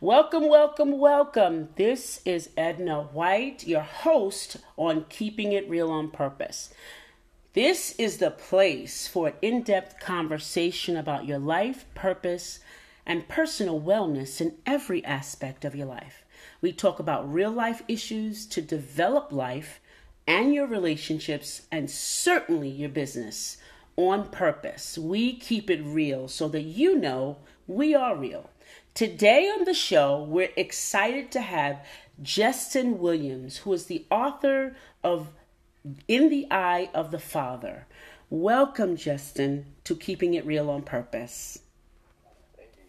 Welcome, welcome, welcome. This is Edna White, your host on Keeping It Real on Purpose. This is the place for an in depth conversation about your life, purpose, and personal wellness in every aspect of your life. We talk about real life issues to develop life and your relationships, and certainly your business on purpose. We keep it real so that you know we are real. Today on the show, we're excited to have Justin Williams, who is the author of In the Eye of the Father. Welcome, Justin, to Keeping It Real on Purpose.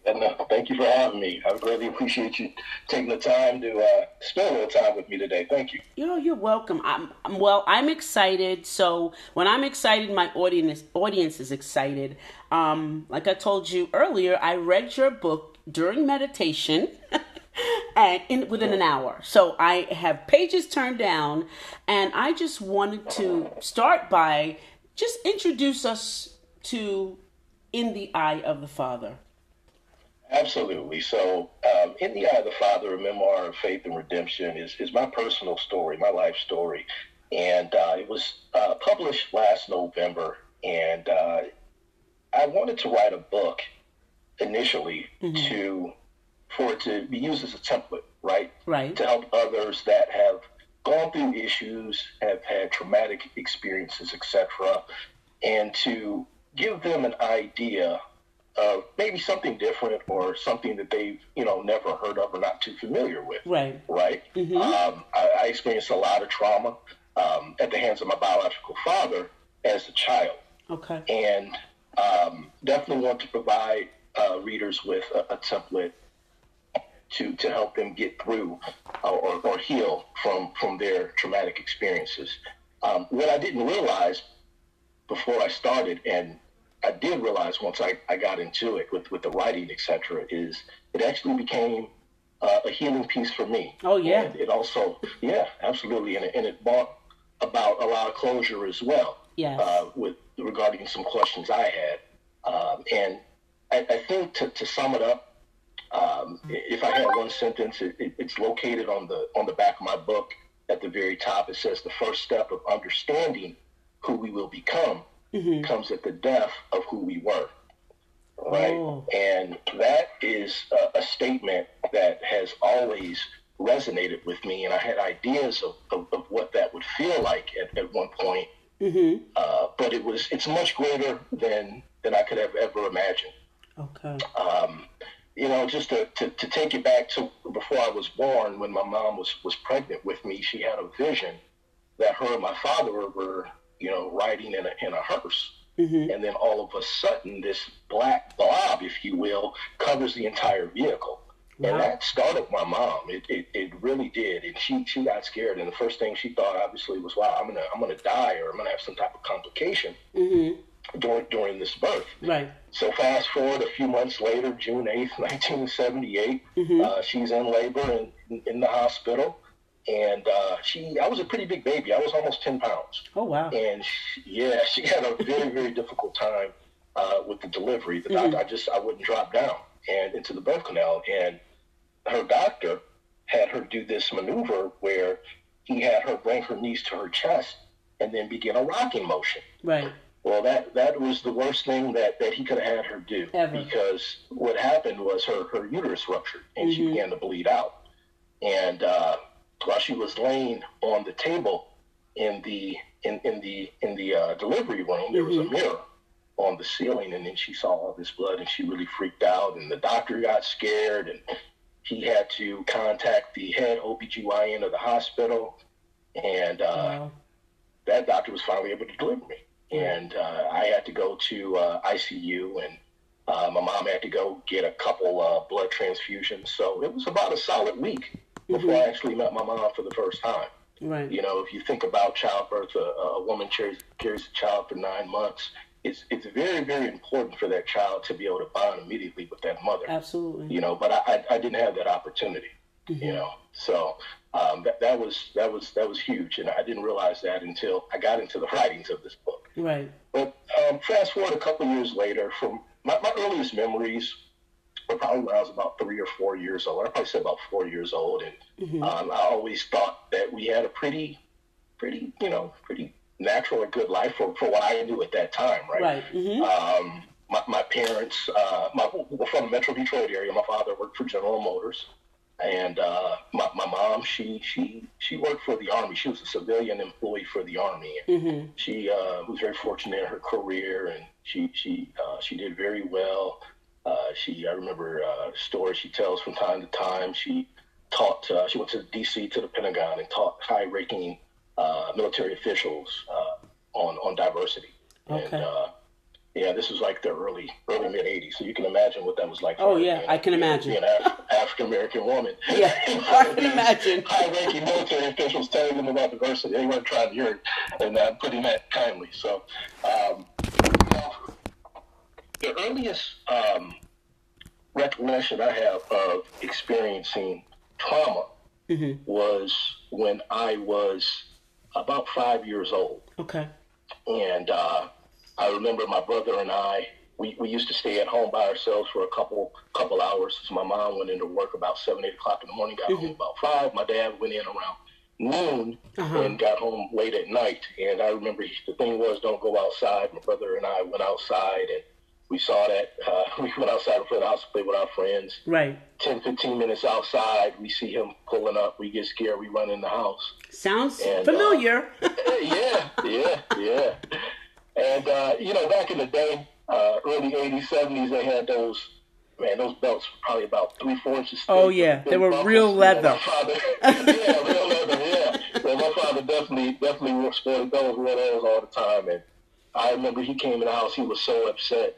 And uh, thank you for having me. I greatly appreciate you taking the time to uh, spend a little time with me today. Thank you. You know, you're welcome. I'm, I'm well. I'm excited. So when I'm excited, my audience audience is excited. Um, like I told you earlier, I read your book during meditation and in within an hour. So I have pages turned down and I just wanted to start by just introduce us to In the Eye of the Father. Absolutely. So, um, In the Eye of the Father, a memoir of faith and redemption, is, is my personal story, my life story. And uh, it was uh, published last November. And uh, I wanted to write a book initially mm-hmm. to for it to be used as a template, right? Right. To help others that have gone through issues, have had traumatic experiences, etc., and to give them an idea of maybe something different or something that they've you know never heard of or not too familiar with. Right. Right. Mm-hmm. Um, I, I, experienced a lot of trauma um, at the hands of my biological father as a child. Okay. And um, definitely want to provide uh, readers with a, a, template to, to help them get through uh, or, or heal from, from their traumatic experiences. Um, what I didn't realize before I started, and I did realize once I, I got into it with, with the writing, etc., is it actually became uh, a healing piece for me. Oh, yeah. And it also, yeah, absolutely. And it, and it brought about a lot of closure as well. Yes. Uh, with regarding some questions I had. Um, and I, I think to, to sum it up, um, if I had one sentence, it, it, it's located on the on the back of my book at the very top. It says the first step of understanding who we will become mm-hmm. comes at the death of who we were. Right, oh. and that is a, a, statement that has always resonated with me, and I had ideas of, of, of what that would feel like at, at one point. Mm-hmm. Uh, but it was it's much greater than than I could have ever imagined. Okay. Um, you know, just to, to, to, take it back to before I was born, when my mom was, was pregnant with me, she had a vision that her and my father were, you know, riding in a, in a hearse. Mm-hmm. And then all of a sudden, this black blob, if you will, covers the entire vehicle. Wow. And that started my mom. It, it, it really did. And she, she got scared. And the first thing she thought, obviously, was, wow, I'm going to I'm gonna die or I'm going to have some type of complication. Mm-hmm during during this birth. Right. So fast forward a few months later, June eighth, nineteen seventy eight. Mm-hmm. Uh, she's in labor in in the hospital, and uh, she I was a pretty big baby. I was almost ten pounds. Oh wow. And she, yeah, she had a very very difficult time uh, with the delivery. The mm-hmm. doctor, I just I wouldn't drop down and into the birth canal, and her doctor had her do this maneuver where he had her bring her knees to her chest and then begin a rocking motion. Right. Well, that that was the worst thing that, that he could have had her do Ever. because what happened was her, her uterus ruptured and mm-hmm. she began to bleed out. And uh, while she was laying on the table in the in, in the in the uh, delivery room, there was a mm-hmm. mirror on the ceiling, and then she saw all this blood, and she really freaked out. And the doctor got scared, and he had to contact the head OBGYN of the hospital, and uh, wow. that doctor was finally able to deliver me and uh, I had to go to uh, ICU, and uh, my mom had to go get a couple uh, blood transfusions. So it was about a solid week before mm-hmm. I actually met my mom for the first time. Right. You know, if you think about childbirth, a, a woman carries, carries a child for nine months. It's it's very very important for that child to be able to bond immediately with that mother. Absolutely. You know, but I I, I didn't have that opportunity. Mm-hmm. You know, so um, that that was that was that was huge, and I didn't realize that until I got into the writings of this book. Right. But um, fast forward a couple years later, from my, my earliest memories were probably when I was about three or four years old. I probably said about four years old, and mm-hmm. um, I always thought that we had a pretty, pretty, you know, pretty natural and good life for, for what I knew at that time, right? Right. Mm-hmm. Um, my, my parents, uh, my, we're from the Metro Detroit area. My father worked for General Motors, and uh, my, my mom, she she she worked for the Army. She was a civilian employee for the Army. Mm-hmm. She uh, was very fortunate in her career, and she she uh, she did very well. Uh, she I remember uh, stories she tells from time to time. She taught. Uh, she went to D.C. to the Pentagon and taught high-ranking uh, military officials uh, on on diversity. Okay. And, uh, yeah, this was like the early early mid '80s, so you can imagine what that was like. Oh yeah, I can imagine. Being an Af- African American woman. Yeah, I can imagine. High-ranking military officials telling them about diversity. They weren't trying to hear it, and I'm putting that kindly. So, um, you know, the earliest um, recollection I have of experiencing trauma mm-hmm. was when I was about five years old. Okay. And uh, I remember my brother and I, we, we used to stay at home by ourselves for a couple couple hours. So my mom went into work about seven, eight o'clock in the morning, got mm-hmm. home about five. My dad went in around noon uh-huh. and got home late at night. And I remember the thing was, don't go outside. My brother and I went outside and we saw that. Uh, we went outside in front of the house to play with our friends. Right. 10, 15 minutes outside, we see him pulling up. We get scared. We run in the house. Sounds and, familiar. Uh, yeah, yeah, yeah. And, uh, you know, back in the day, uh, early 80s, 70s, they had those, man, those belts were probably about three, four inches thick. Oh, yeah. They were real leather. Father, yeah, real leather, yeah. So my father definitely, definitely sported those, wore those all the time. And I remember he came in the house, he was so upset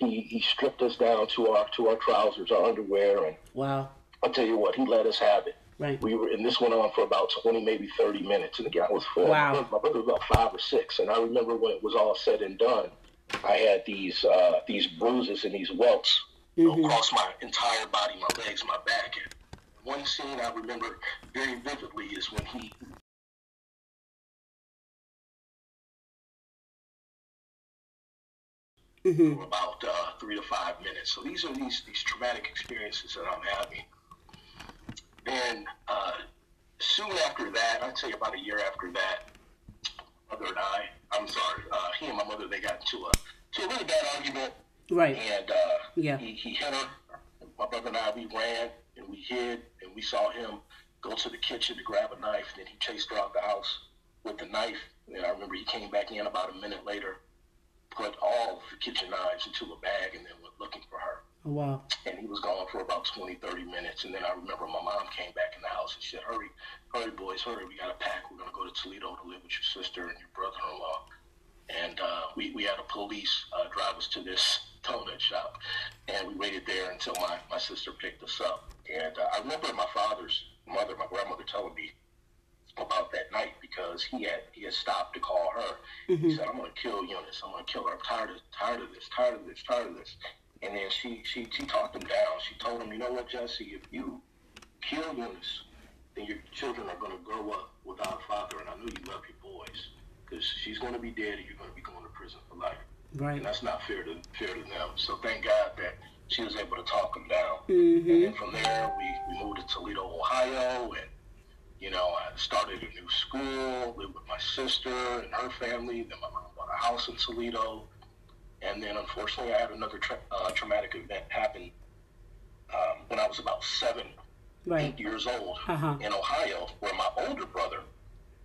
he, he stripped us down to our to our trousers, our underwear, and wow! I'll tell you what, he let us have it. Right. We were, and this went on for about twenty, maybe thirty minutes. And again, I was four. Wow. My brother was about five or six, and I remember when it was all said and done, I had these uh, these bruises and these welts mm-hmm. across my entire body, my legs, my back. And one scene I remember very vividly is when he mm-hmm. for about uh, three to five minutes. So these are these these traumatic experiences that I'm having. And uh, soon after that, I'd say about a year after that, mother and I, I'm sorry, uh, he and my mother, they got into a to a really bad argument. Right. And uh, yeah, he, he hit her. My brother and I, we ran and we hid, and we saw him go to the kitchen to grab a knife. And then he chased her out the house with the knife. And I remember he came back in about a minute later put all the kitchen knives into a bag and then went looking for her. Oh, wow. And he was gone for about 20, 30 minutes. And then I remember my mom came back in the house and said, hurry, hurry, boys, hurry. We got to pack. We're going to go to Toledo to live with your sister and your brother-in-law. And uh, we, we had a police uh, drive us to this donut shop. And we waited there until my, my sister picked us up. And uh, I remember my father's mother, my grandmother, telling me about that night because he had he had stopped to call her. Mm-hmm. He said, "I'm going to kill Eunice. I'm going to kill her. I'm tired of tired of this. Tired of this. Tired of this." And then she she she talked him down. She told him, "You know what, Jesse? If you kill Eunice, then your children are going to grow up without a father. And I know you love your boys because she's going to be dead, and you're going to be going to prison for life. Right. And that's not fair to fair to them. So thank God that." She was able to talk him down, mm-hmm. and then from there we, we moved to Toledo, Ohio, and you know, I started a new school, lived with my sister and her family. Then my mom bought a house in Toledo. And then unfortunately, I had another tra- uh, traumatic event happen um, when I was about seven, right. eight years old uh-huh. in Ohio, where my older brother,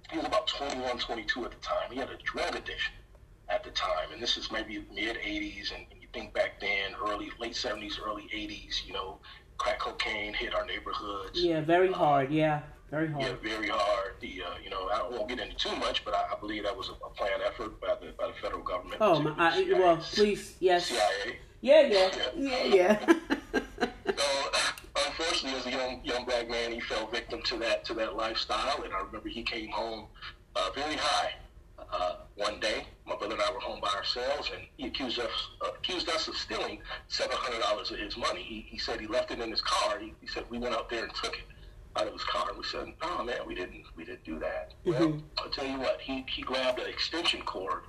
he was about 21, 22 at the time. He had a drug addiction at the time. And this is maybe mid 80s. And, and you think back then, early, late 70s, early 80s, you know, crack cocaine hit our neighborhoods. Yeah, very hard. Yeah. Very hard. Yeah, very hard. The uh, you know I won't get into too much, but I, I believe that was a, a, planned effort by the by the federal government. Oh, my, I, well, please, yes. CIA. Yeah, yeah, yeah, yeah. so, unfortunately, as a young young black man, he fell victim to that to that lifestyle, and I remember he came home uh, very high. Uh, one day, my brother and I were home by ourselves, and he accused us uh, accused us of stealing seven hundred dollars of his money. He, he said he left it in his car. He, he said we went out there and took it out of his car we said, "Oh man, we didn't we didn't do that." Mm-hmm. Well, I'll tell you what, he he grabbed an extension cord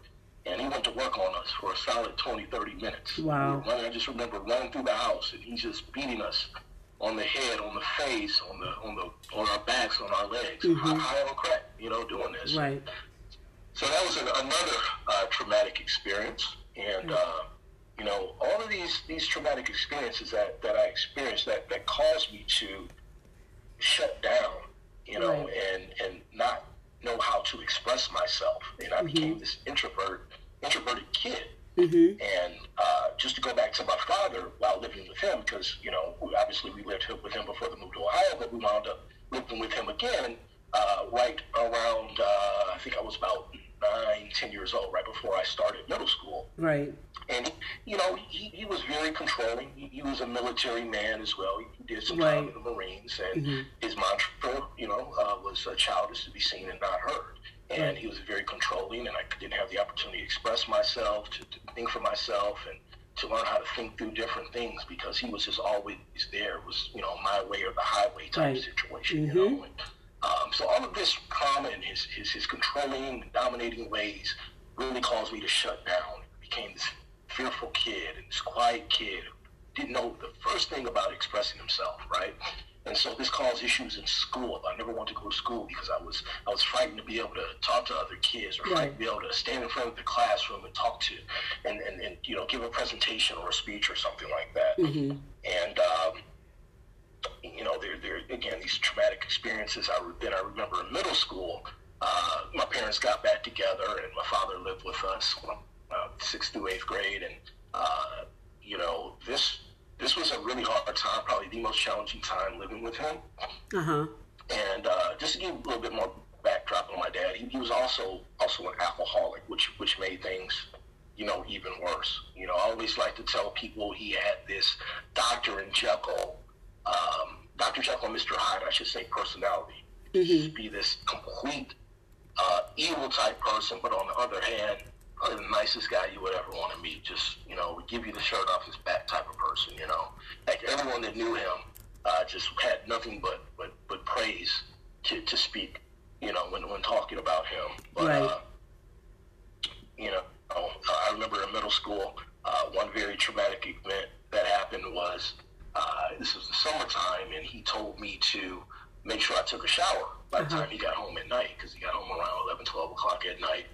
and he went to work on us for a solid 20, 30 minutes. Wow. We I just remember running through the house, and he's just beating us on the head, on the face, on the on the on our backs, on our legs, mm-hmm. high, on crack, you know, doing this. Right. So that was an, another uh, traumatic experience, and uh, you know, all of these these traumatic experiences that that I experienced that that caused me to shut down, you know, right. and and not know how to express myself, and I mm-hmm. became this introvert introverted kid. Mm-hmm. And uh, just to go back to my father while living with him, because you know obviously we lived with him before the move to Ohio, but we wound up living with him again uh, right around uh, I think I was about nine, ten years old, right before I started middle school. Right. And you know he, he was very controlling. He, he was a military man as well. He did some right. time in the Marines, and mm-hmm. his mantra, you know, uh, was "A child is to be seen and not heard." and he was very controlling, and I didn't have the opportunity to express myself, to, to, think for myself, and to learn how to think through different things because he was just always there. It was you know my way or the highway type right. situation, mm-hmm. you know. And, um, so all of this karma and his, his his controlling, dominating ways really caused me to shut down. Became this fearful kid and this quiet kid who didn't know the first thing about expressing himself, right? And so this caused issues in school. I never wanted to go to school because I was I was frightened to be able to talk to other kids or right. frightened to be able to stand in front of the classroom and talk to and, and, and you know give a presentation or a speech or something like that. Mm-hmm. And um, you know, there there again these traumatic experiences. I then I remember in middle school, uh, my parents got back together and my father lived with us, uh, sixth through eighth grade, and uh, you know this this was a really hard time, probably the most challenging time living with him. Uh-huh. And uh, just to give a little bit more backdrop on my dad, he, he was also also an alcoholic, which which made things you know, even worse. You know, I always like to tell people he had this Dr. and Jekyll, um, Dr. Jekyll and Mr. Hyde, I should say, personality. Mm-hmm. Be this complete uh, evil type person, but on the other hand, probably the nicest guy you would ever want to meet. Just you know, would give you the shirt off his back type of person. You know, like everyone that knew him uh, just had nothing but but but praise to, to speak. You know, when when talking about him. But, right. Uh, you know, I remember in middle school, uh, one very traumatic event that happened was uh, this was the summertime, and he told me to make sure I took a shower by the uh-huh. time he got home at night because he got home around 11, 12 o'clock at night.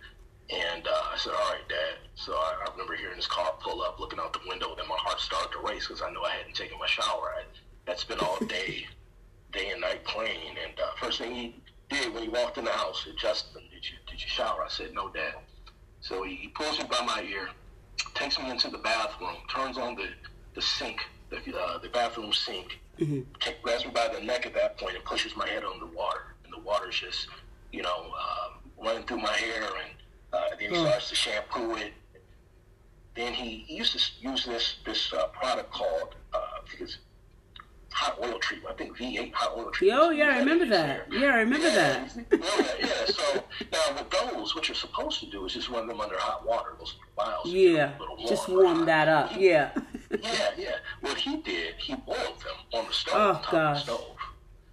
And uh, I said, all right, Dad. So I, I remember hearing this car pull up, looking out the window, then my heart started to race because I knew I hadn't taken my shower. I had spent all day, day and night playing. And uh, first thing he did when he walked in the house, said, Justin, did you, did you shower? I said, no, Dad. So he, he pulls me by my ear, takes me into the bathroom, turns on the, the sink, the, uh, the bathroom sink, mm-hmm. take, grabs me by the neck at that point and pushes my head under the water. And the water's just, you know, uh, running through my hair and uh, then he starts to shampoo it. Then he, used to use this this uh, product called uh, hot oil treatment. I think V8 hot oil treatment. Oh yeah, I remember that. Yeah, I remember yeah, that. yeah, yeah. So now with those, what you're supposed to do is just run them under hot water, those miles. Yeah, just warm that up. He, yeah. yeah, yeah. What he did, he boiled them on the stove, oh, top gosh. of the stove.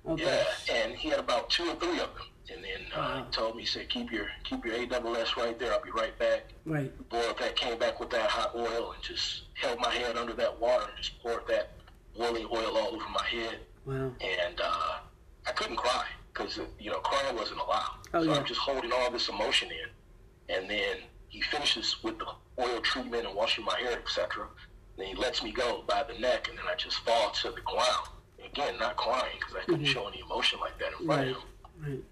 Okay. Yeah, and he had about two or three of them. And then uh, he told me, he said, keep your keep your AWS right there. I'll be right back. Right. Boiled that, came back with that hot oil, and just held my head under that water and just poured that boiling oil all over my head. Wow. And uh, I couldn't cry because you know crying wasn't allowed. Oh, so yeah. I'm just holding all this emotion in, and then he finishes with the oil treatment and washing my hair, etc. Then he lets me go by the neck, and then I just fall to the ground. Again, not crying because I couldn't mm-hmm. show any emotion like that in front of him. Right.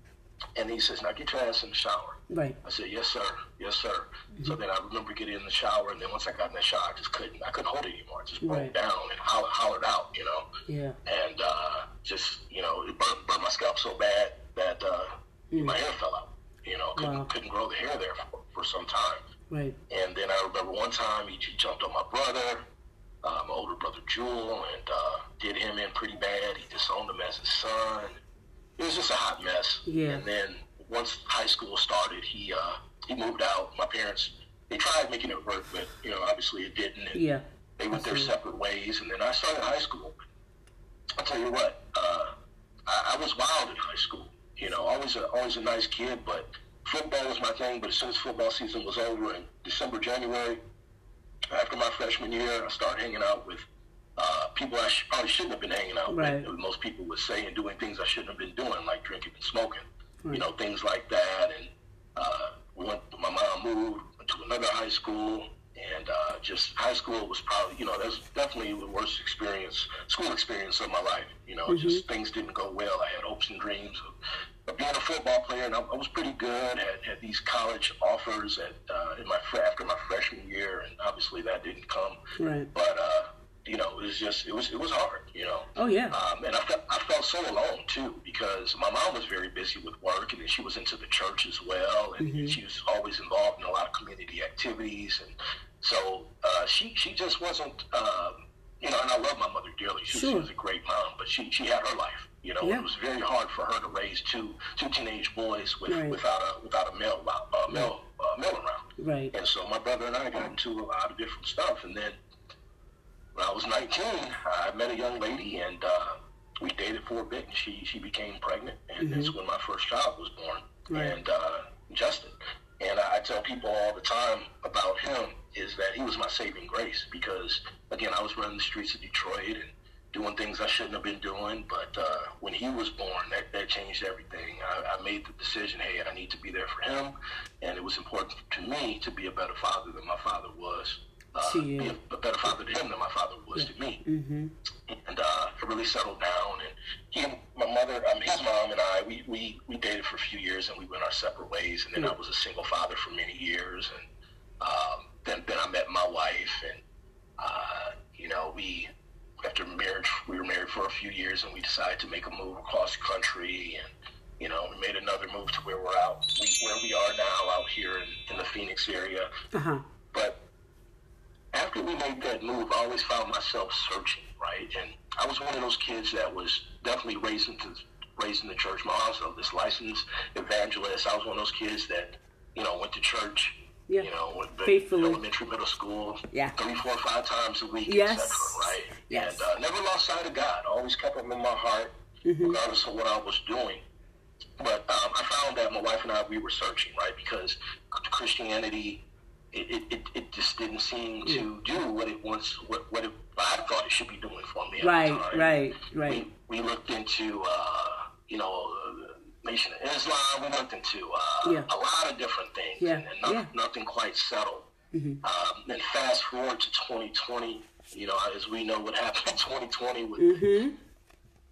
And he says, now get your ass in the shower. Right. I said, yes, sir. Yes, sir. Mm-hmm. So then I remember getting in the shower, and then once I got in the shower, I just couldn't, I couldn't hold it anymore. I just broke Right. down and hollered, hollered out, you know. Yeah. And uh, just, you know, it burned, burned my scalp so bad that uh, Mm. my hair fell out. You know, couldn't, Wow. couldn't grow the hair there for, for some time. Right. And then I remember one time he jumped on my brother, uh, my older brother Jewel, and uh, did him in pretty bad. He disowned him as his son. It was just a hot mess. Yeah. And then once high school started, he uh, he moved out. My parents they tried making it work, but you know obviously it didn't. And Yeah. They went their separate ways, and then I started high school. I'll tell you what, uh, I, I was wild in high school. You know, always a, always a nice kid, but football was my thing, but as soon as football season was over in December, January, after my freshman year, I started hanging out with uh, people I sh- probably shouldn't have been hanging out right. with. Most people would say and doing things I shouldn't have been doing, like drinking and smoking, right. you know, things like that. And uh, we went. My mom moved to another high school, and uh, just high school was probably, you know, that was definitely the worst experience, school experience of my life. You know, mm-hmm. just things didn't go well. I had hopes and dreams of, of being a football player, and I, I was pretty good. Had had these college offers at uh, in my after my freshman year, and obviously that didn't come. Right. But uh, you know, it was just it was it was hard, you know. Oh yeah. Um, and I felt I felt so alone too because my mom was very busy with work, and then she was into the church as well, and mm-hmm. she was always involved in a lot of community activities, and so uh, she she just wasn't, um, you know. And I love my mother dearly. She, sure. she was a great mom, but she she had her life. You know, yeah. it was very hard for her to raise two two teenage boys with, right. without a without a male uh, male uh, male around. Right. And so my brother and I got into a lot of different stuff, and then when I was 19, I met a young lady, and uh, we dated for a bit, and she she became pregnant, and mm-hmm. that's when my first child was born, right. and uh, Justin. And I, I tell people all the time about him is that he was my saving grace because, again, I was running the streets of Detroit and doing things I shouldn't have been doing. But uh, when he was born, that, that changed everything. I, I made the decision, hey, I need to be there for him. And it was important to me to be a better father than my father was. Uh, be a, a, better father to him than my father was yeah. to me. Mm-hmm. And uh, I really settled down. And he and my mother, um, his mom and I, we, we, we dated for a few years and we went our separate ways. And then mm-hmm. I was a single father for many years. And um, then, then I met my wife. And, uh, you know, we, after marriage, we were married for a few years and we decided to make a move across the country. And, you know, we made another move to where we're out, we, where we are now out here in, in the Phoenix area. Uh-huh. But after we made that move, I always found myself searching, right? And I was one of those kids that was definitely raised into raised in the church. My mom's this licensed evangelist. I was one of those kids that, you know, went to church. Yeah. You know, went faithfully elementary, middle school. Yeah. Three, four, five times a week. Yes. Cetera, right. Yes. And uh, never lost sight of God. Always kept him in my heart, mm-hmm. regardless of what I was doing. But um, I found that my wife and I we were searching, right, because Christianity it, it, it just didn't seem to do what it once what, what it, I thought it should be doing for me. right, right, right. We, we looked into, uh, you know, Nation of Islam. We looked into uh, yeah. a lot of different things, yeah. and, and nothing, yeah. nothing quite settled. Mm-hmm. Um, then fast forward to 2020, you know, as we know what happened in 2020 with mm-hmm.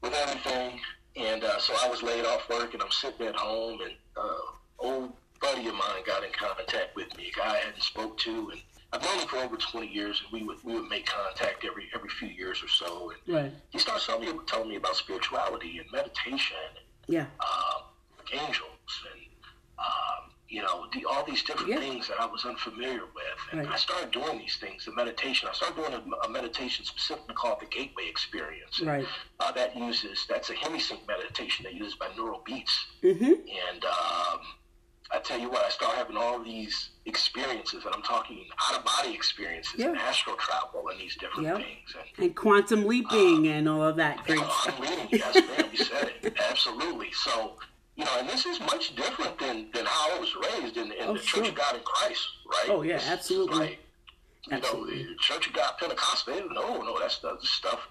with everything, and uh, so I was laid off work, and I'm sitting at home, and uh, old buddy of mine got in contact with me, a guy I hadn't spoke to, and I've known him for over 20 years, and we would we would make contact every every few years or so. And right. he starts telling me telling me about spirituality and meditation, and, yeah, um, angels, and um, you know the, all these different yeah. things that I was unfamiliar with. And right. I started doing these things, the meditation. I started doing a, a meditation specifically called the Gateway Experience. And, right. Uh, that uses that's a Hemi-Sync meditation that uses binaural beats, mm-hmm. and um, I tell you what, I start having all these experiences, and I'm talking out of body experiences yeah. and astral travel and these different yep. things. And, and quantum leaping um, and all of that great quantum leaping, yes, ma'am, you said it. Absolutely. So, you know, and this is much different than, than how I was raised in, in oh, the sure. Church of God in Christ, right? Oh, yeah, absolutely. Like, you absolutely. know, the Church of God Pentecostal, no, no, that's the stuff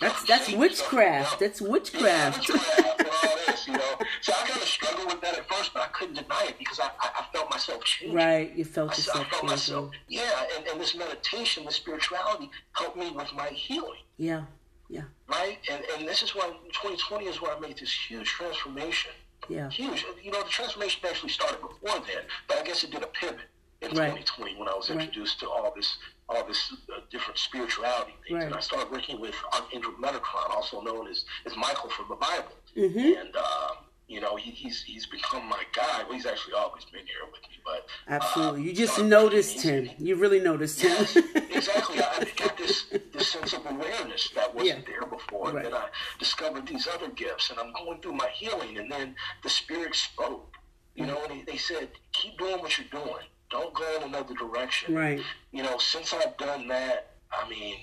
that's that's witchcraft. That's witchcraft. Yeah, witchcraft and all this, you know. So I kind of struggled with that at first, but I couldn't deny it because I, I, I felt myself changing. Right, you felt I, yourself I felt changing. myself, yeah, and, and this meditation, this spirituality helped me with my healing. Yeah, yeah. Right, and and this is why 2020 is where I made this huge transformation. Yeah. Huge. You know, the transformation actually started before then, but I guess it did a pivot in Right. 2020 when I was Right. introduced to all this all this uh, different spirituality things, Right. and I started working with Archangel Metatron, also known as as Michael from the Bible, Mm-hmm. and um, you know he, he's he's become my guy. Well, he's actually always been here with me, but Absolutely. uh, You just noticed him. You really noticed him. Yes, exactly. I got this this sense of awareness that wasn't Yeah. there before. Right. And then I discovered these other gifts, and I'm going through my healing. And then the Spirit spoke, you know, and they, they said, "Keep doing what you're doing. Don't go in another direction." right. You know, since I've done that, I mean,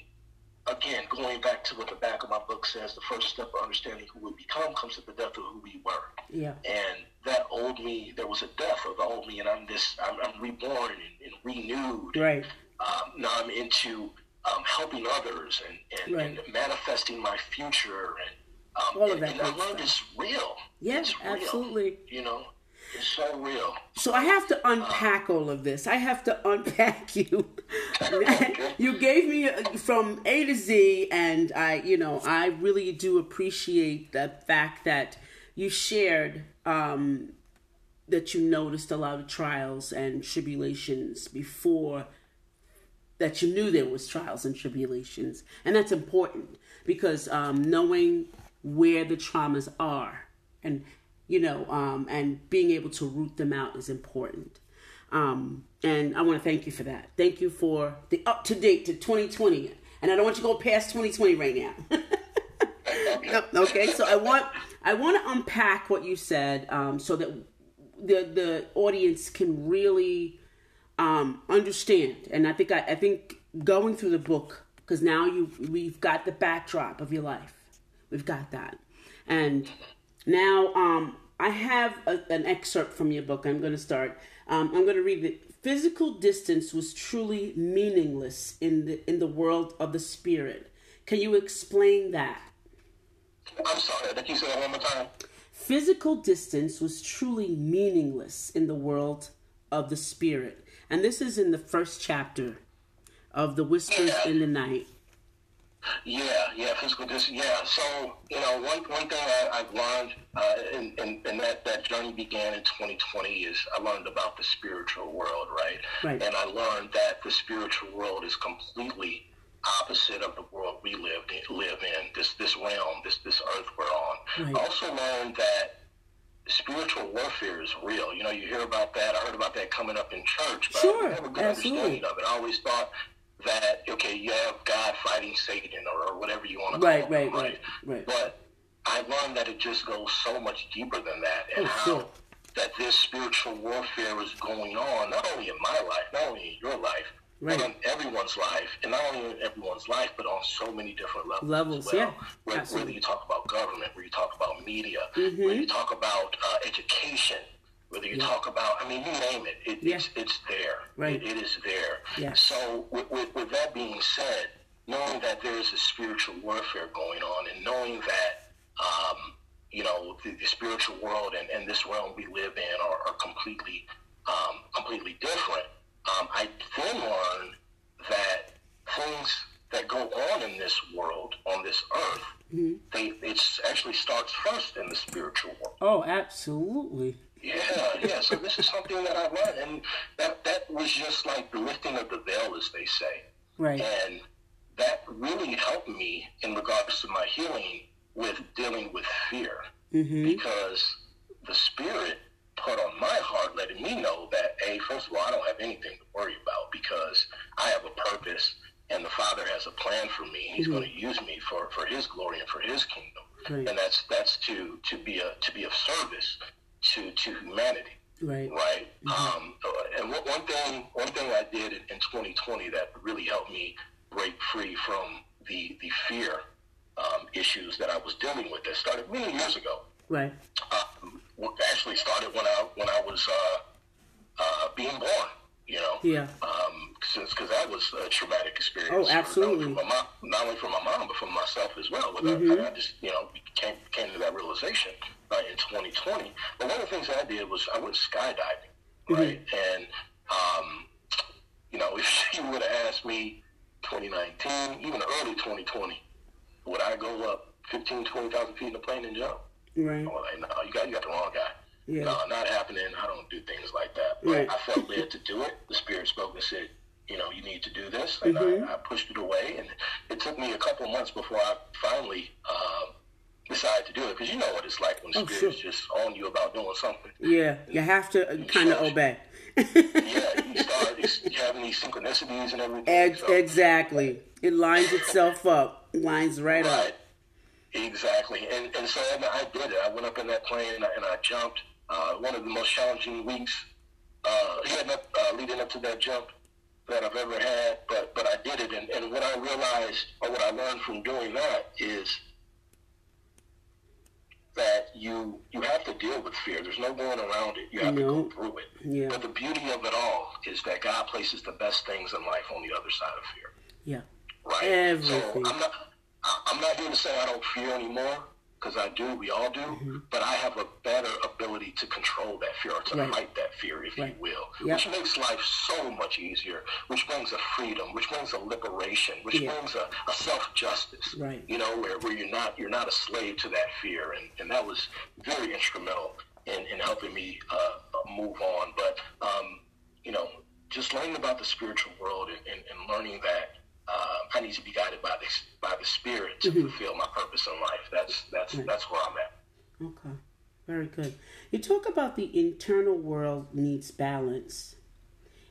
again, going back to what the back of my book says, the first step of understanding who we become comes at the death of who we were. Yeah. And that old me, there was a death of the old me, and I'm this, I'm, I'm reborn and, and renewed. Right. Um, now I'm into um, helping others and, and, Right. and manifesting my future and um, All of that and I good learned it's real. Yeah, real, absolutely. You know, it's so real. So I have to unpack all of this. I have to unpack you. you gave me uh, from A to Z, and I, you know, I really do appreciate the fact that you shared um, that you noticed a lot of trials and tribulations before that you knew there was trials and tribulations, and that's important because um, knowing where the traumas are and you know um, and being able to root them out is important. Um, and I want to thank you for that. Thank you for the up to date to 2020, and I don't want you to go past 2020 right now. Okay, so I want I want to unpack what you said um, so that the the audience can really um, understand. And I think I, I think going through the book because now you we've got the backdrop of your life. We've got that, and now um, I have a, an excerpt from your book. I'm going to start. Um, I'm going to read it. Physical distance was truly meaningless in the in the world of the spirit. Can you explain that? I'm sorry. I think you said that one more time. Physical distance was truly meaningless in the world of the spirit. And this is in the first chapter of The Whispers in the Night. Yeah, yeah, physical distance. Yeah, so you know, one one thing I, I've learned, uh, and, and and that that journey began in 2020 is I learned about the spiritual world, right? Right. And I learned that the spiritual world is completely opposite of the world we live in, live in this this realm, this this earth we're on. Right. I also learned that spiritual warfare is real. You know, you hear about that. I heard about that coming up in church, but Sure, I never good absolutely. understanding of it. I always thought that okay, you have God fighting Satan or, or whatever you want to call Right, him, right, right, right. But I learned that it just goes so much deeper than that, and Oh, how sure. that this spiritual warfare is going on not only in my life, not only in your life. Right. But in everyone's life, and not only in everyone's life, but on so many different levels. Levels, well. yeah, Whether. Mm-hmm. whether you talk about government, whether you talk about media, whether you talk about uh, education, whether you talk about, I mean, you name it, it Yeah. it's, it's there. Right. It, it is there. Yes. So, with, with, with that being said, knowing that there is a spiritual warfare going on, and knowing that, um, you know, the, the spiritual world and, and this realm we live in are, are completely, um, completely different, um, I then learned that things that go on in this world, on this earth, they it's actually starts first in the spiritual world. Oh, absolutely. Yeah, yeah. So this is something that I learned, and that that was just like the lifting of the veil, as they say, Right. and that really helped me in regards to my healing with dealing with fear, Mm-hmm. because the spirit put on my heart, letting me know that, hey, first of all, I don't have anything to worry about because I have a purpose, and the Father has a plan for me. He's going to use me for for His glory and for His kingdom, Right. and that's that's to to be a to be of service to to humanity Right. right? Um, and one, one thing, one thing I did in, in 2020 that really helped me break free from the the fear um, issues that I was dealing with that started many years ago. Right. Um, actually started when I when I was uh, uh, being born. You know, Yeah. um, since because that was a traumatic experience. Oh, for- not only absolutely. From my mom, not only for my mom, but for myself as well. But Mm-hmm. I, I just, you know, came came to that realization uh, in 2020. But one of the things I did was I went skydiving, Mm-hmm. right? And um, you know, if you would have asked me 2019, even early 2020, would I go up 15, 20,000 feet in a plane and jump? Right. I was like, no, you got you got the wrong guy. Yeah. No, not happening. I don't do things like that. But Right. I felt led to do it. The Spirit spoke and said, you know, you need to do this. And Mm-hmm. I, I pushed it away. And it took me a couple months before I finally uh, decided to do it. Because you know what it's like when Oh, Spirit's sure. just on you about doing something. Yeah. You have to kind of obey. yeah, you start having these synchronicities and everything. So- exactly. It lines itself up. Lines right up. Exactly. And and so I I did it. I went up in that plane and I, and I jumped. Uh, one of the most challenging weeks uh, leading, up, uh, leading up to that jump, that I've ever had, but but I did it. And, and what I realized, or what I learned from doing that, is that you you have to deal with fear. There's no going around it. You have to go through it. Yeah. But the beauty of it all is that God places the best things in life on the other side of fear. Yeah. Right. Everything. So I'm not I'm not here to say I don't fear anymore because I do. We all do. Mm-hmm. But I have a better ability to control that fear or to Right. fight that fear, if Right. you will, Yep. which makes life so much easier. Which brings a freedom. Which brings a liberation. Which Yeah. brings a, a self justice. Right. You know, where, where you're not you're not a slave to that fear, and, and that was very instrumental in, in helping me uh, move on. But um, you know, just learning about the spiritual world and, and, and learning that uh, I need to be guided by the by the Spirit to Mm-hmm. fulfill my purpose in life. That's that's that's where I'm at. Okay. Very good. You talk about the internal world needs balance.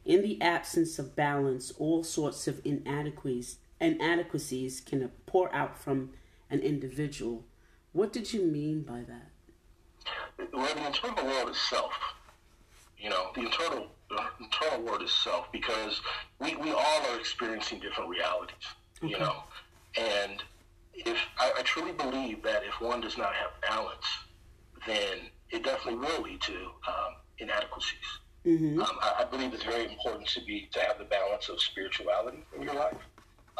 In the absence of balance, all sorts of inadequacies inadequacies can pour out from an individual. What did you mean by that? Well, the internal world is self. You know, the internal the internal word is self because we, we all are experiencing different realities. You know, and if I, I truly believe that if one does not have balance, then it definitely will lead to um, inadequacies. Mm-hmm. Um, I, I believe it's very important to be to have the balance of spirituality in your life.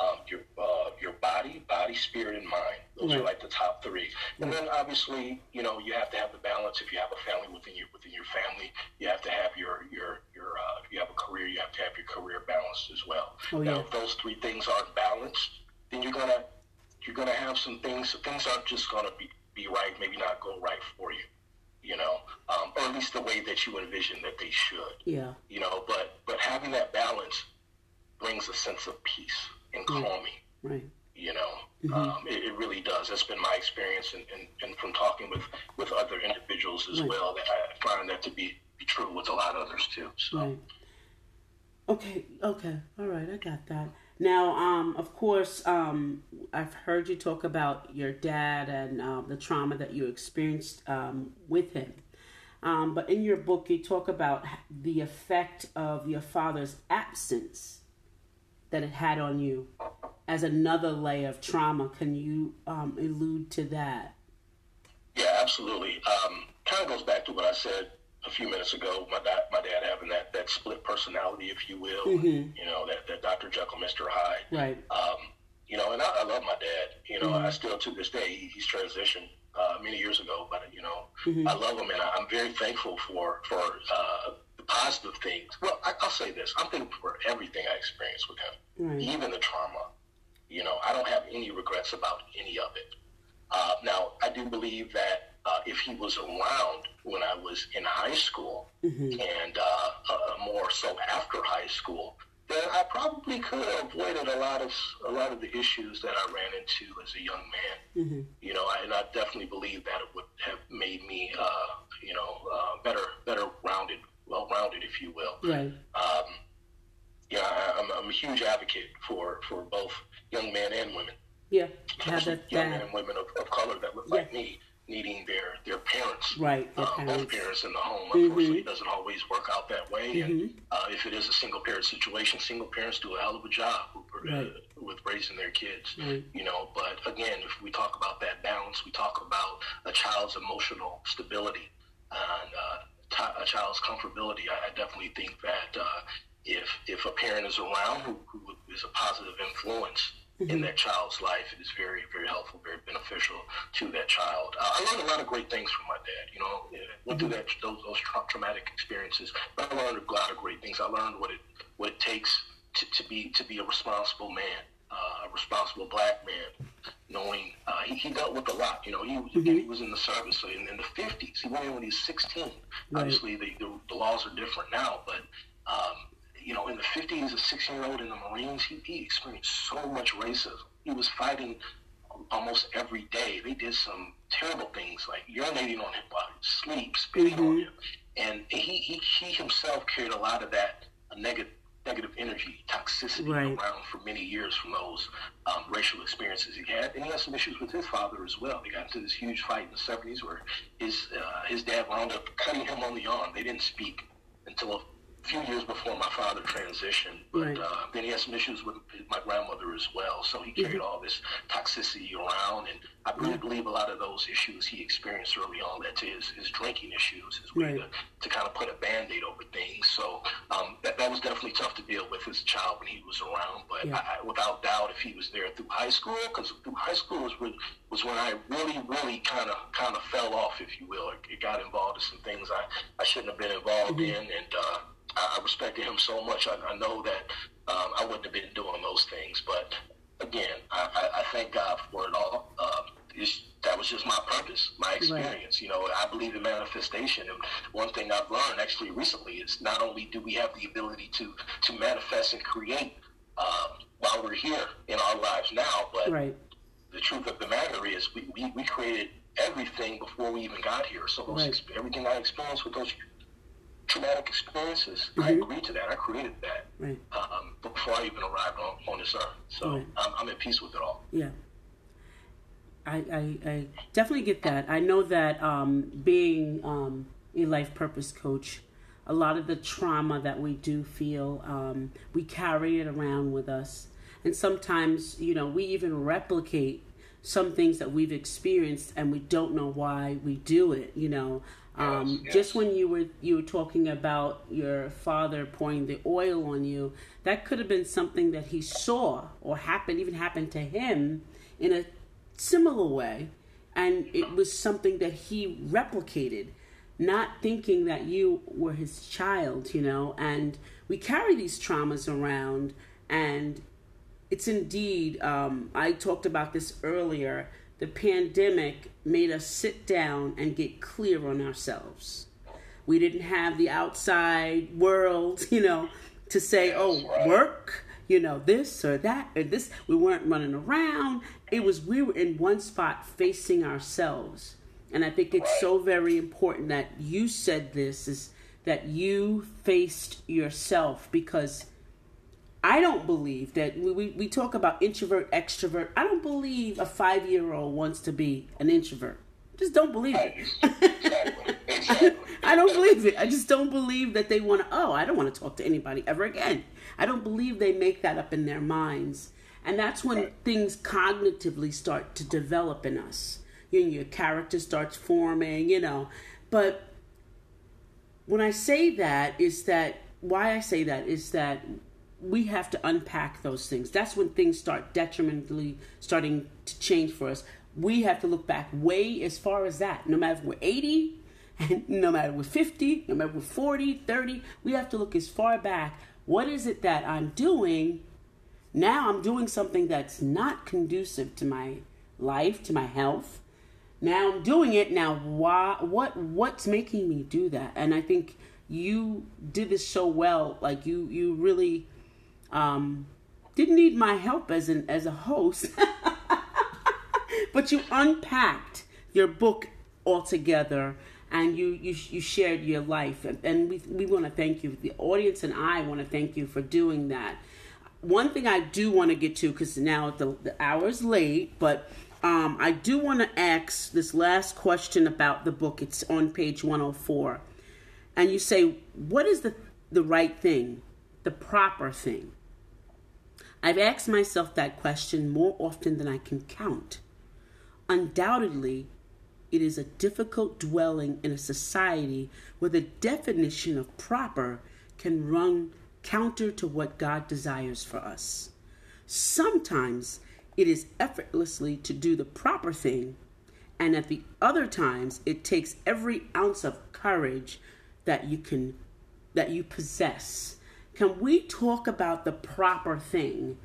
Um, your uh, your body, body, spirit, and mind. Those Right. are like the top three. And then obviously, you know, you have to have the balance. If you have a family within your within your family, you have to have your your. Uh, if you have a career, you have to have your career balanced as well. Oh, now, if those three things aren't balanced, then you're gonna you're gonna have some things. Things aren't just gonna be be right. Maybe not go right for you. You know, um, or at least the way that you envision that they should Yeah. you know but but having that balance brings a sense of peace and calming Right. you know um, it, it really does that's been my experience and, and, and from talking with with other individuals as Right. well that i find that to be, be true with a lot of others too so Right. Okay. Okay. All right. I got that. Now, um, of course, um, I've heard you talk about your dad and um, the trauma that you experienced um, with him. Um, but in your book, you talk about the effect of your father's absence that it had on you as another layer of trauma. Can you um, allude to that? yeah absolutely um, kind of goes back to what i said a few minutes ago my dad my dad having that that split personality if you will Mhm. you know that, that dr jekyll mr hyde Right. Um, you know, and I, I love my dad. You know, I still to this day he, he's transitioned uh, many years ago, but you know, I love him, and I, I'm very thankful for for uh, the positive things. Well, I, I'll say this: I'm thankful for everything I experienced with him, Right. even the trauma. You know, I don't have any regrets about any of it. Uh, now, I do believe that if he was around when I was in high school, and uh, uh, more so after high school, then I probably could have avoided a lot of a lot of the issues that I ran into as a young man. Mm-hmm. You know, I, and I definitely believe that it would have made me, uh, you know, uh, better better rounded, well rounded, if you will. Right. Um, yeah, I, I'm, I'm a huge advocate for for both young men and women Yeah. That. young men and women of, of color that look like me needing their their parents, right. Their uh, both parents. parents in the home. Unfortunately, it doesn't always work out that way. And Mhm. uh, if it is a single parent situation, single parents do a hell of a job with, Right. with raising their kids. Right. You know, but again, if we talk about that balance, we talk about a child's emotional stability and uh, ti- a child's comfortability. I, I definitely think that uh, if if a parent is around who, who is a positive influence in that child's life, it is very very helpful, very beneficial to that child. Uh, I learned a lot of great things from my dad. You know, went through that those, those tra- traumatic experiences, but I learned a lot of great things. I learned what it what it takes to, to be to be a responsible man, uh, a responsible black man, knowing uh, he, he dealt with a lot. You know, he was, again, he was in the service in, in the fifties. He went in when he was sixteen. Obviously, the, the the laws are different now, but um, you know, in the fifties, a sixteen year old in the Marines, he, he experienced so much racism. He was fighting almost every day. They did some terrible things like urinating on him while he was asleep, spitting on him, and he, he he himself carried a lot of that negative negative energy, toxicity Right. around for many years from those um, racial experiences he had, and he had some issues with his father as well. They got into this huge fight in the seventies where his uh, his dad wound up cutting him on the arm. They didn't speak until few years before my father transitioned, but right. uh, then he had some issues with my grandmother as well. So he carried mm-hmm. all this toxicity around, and I really mm-hmm. believe a lot of those issues he experienced early on led to his, his drinking issues, his way right. to, to kind of put a band-aid over things. So um, that, that was definitely tough to deal with as a child when he was around. But yeah. I, without doubt, if he was there through high school, because through high school was when, was when I really, really kind of kind of fell off, if you will. It, it, got involved in some things I, I shouldn't have been involved mm-hmm. in, and uh, I, I respected him so much. I, I know that um, I wouldn't have been doing those things. But again, I, I, I thank God for it all. Uh, that was just my purpose, my experience. Right. You know, I believe in manifestation, and one thing I've learned actually recently is not only do we have the ability to to manifest and create uh, while we're here in our lives now, but right. the truth of the matter is we, we, we created everything before we even got here. So right. everything I experienced with those traumatic experiences. Mm-hmm. I agreed to that. I created that right. um, before I even arrived on, on this earth. So right. I'm, I'm at peace with it all. Yeah. I, I, I definitely get that. I know that um, being um, a life purpose coach, a lot of the trauma that we do feel, um, we carry it around with us. And sometimes, you know, we even replicate some things that we've experienced and we don't know why we do it, you know. Um, yes, Just when you were you were talking about your father pouring the oil on you, that could have been something that he saw or happened, even happened to him in a similar way, and it was something that he replicated, not thinking that you were his child, you know. And we carry these traumas around, and it's indeed. Um, I talked about this earlier the pandemic made us sit down and get clear on ourselves. We didn't have the outside world, you know, to say, oh, work, you know, this or that or this. We weren't running around. It was, we were in one spot facing ourselves. And I think it's so very important that you said this is that you faced yourself because I don't believe that we, we, we talk about introvert, extrovert. I don't believe a five year old wants to be an introvert. Just don't believe it. I don't believe it. I just don't believe that they want to, oh, I don't want to talk to anybody ever again. I don't believe they make that up in their minds. And that's when things cognitively start to develop in us. You know, your character starts forming, you know. But when I say that, is that why I say that is that we have to unpack those things. That's when things start detrimentally starting to change for us. We have to look back way as far as that. No matter if we're 80, and no matter we're 50, no matter we're 40, 30, we have to look as far back. What is it that I'm doing? Now I'm doing something that's not conducive to my life, to my health. Now I'm doing it. Now why what what's making me do that? And I think you did this so well. Like you you really um, didn't need my help as an as a host, but you unpacked your book altogether and you you, you shared your life. And, and we, we want to thank you. The audience and i want to thank you for doing that. One thing i do want to get to because now the, the hour's late but um, i do want to ask this last question about the book. It's on page 104 and you say what is the the right thing? The proper thing I've asked myself that question more often than I can count. Undoubtedly, it is a difficult dwelling in a society where the definition of proper can run counter to what God desires for us. Sometimes it is effortlessly to do the proper thing, and at the other times it takes every ounce of courage that you can that you possess can we talk about the proper thing?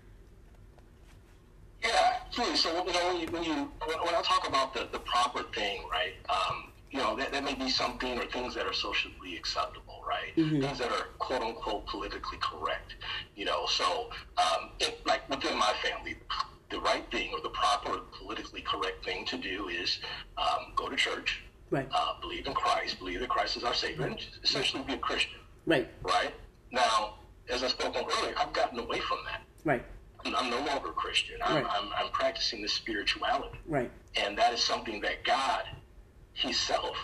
Yeah, please. So you know, when you when you when I talk about the, the proper thing, right? Um, you know, that, that may be something or things that are socially acceptable, right? Mm-hmm. Things that are quote unquote politically correct. You know, so um, it, like within my family, the right thing or the proper politically correct thing to do is um, go to church, right? Uh, believe in Christ, believe that Christ is our Savior, and essentially be a Christian, right? Right. Now, as I spoke on earlier, I've gotten away from that. Right. I'm no longer a Christian. I'm, right. I'm, I'm practicing this spirituality. Right. And that is something that God, Himself,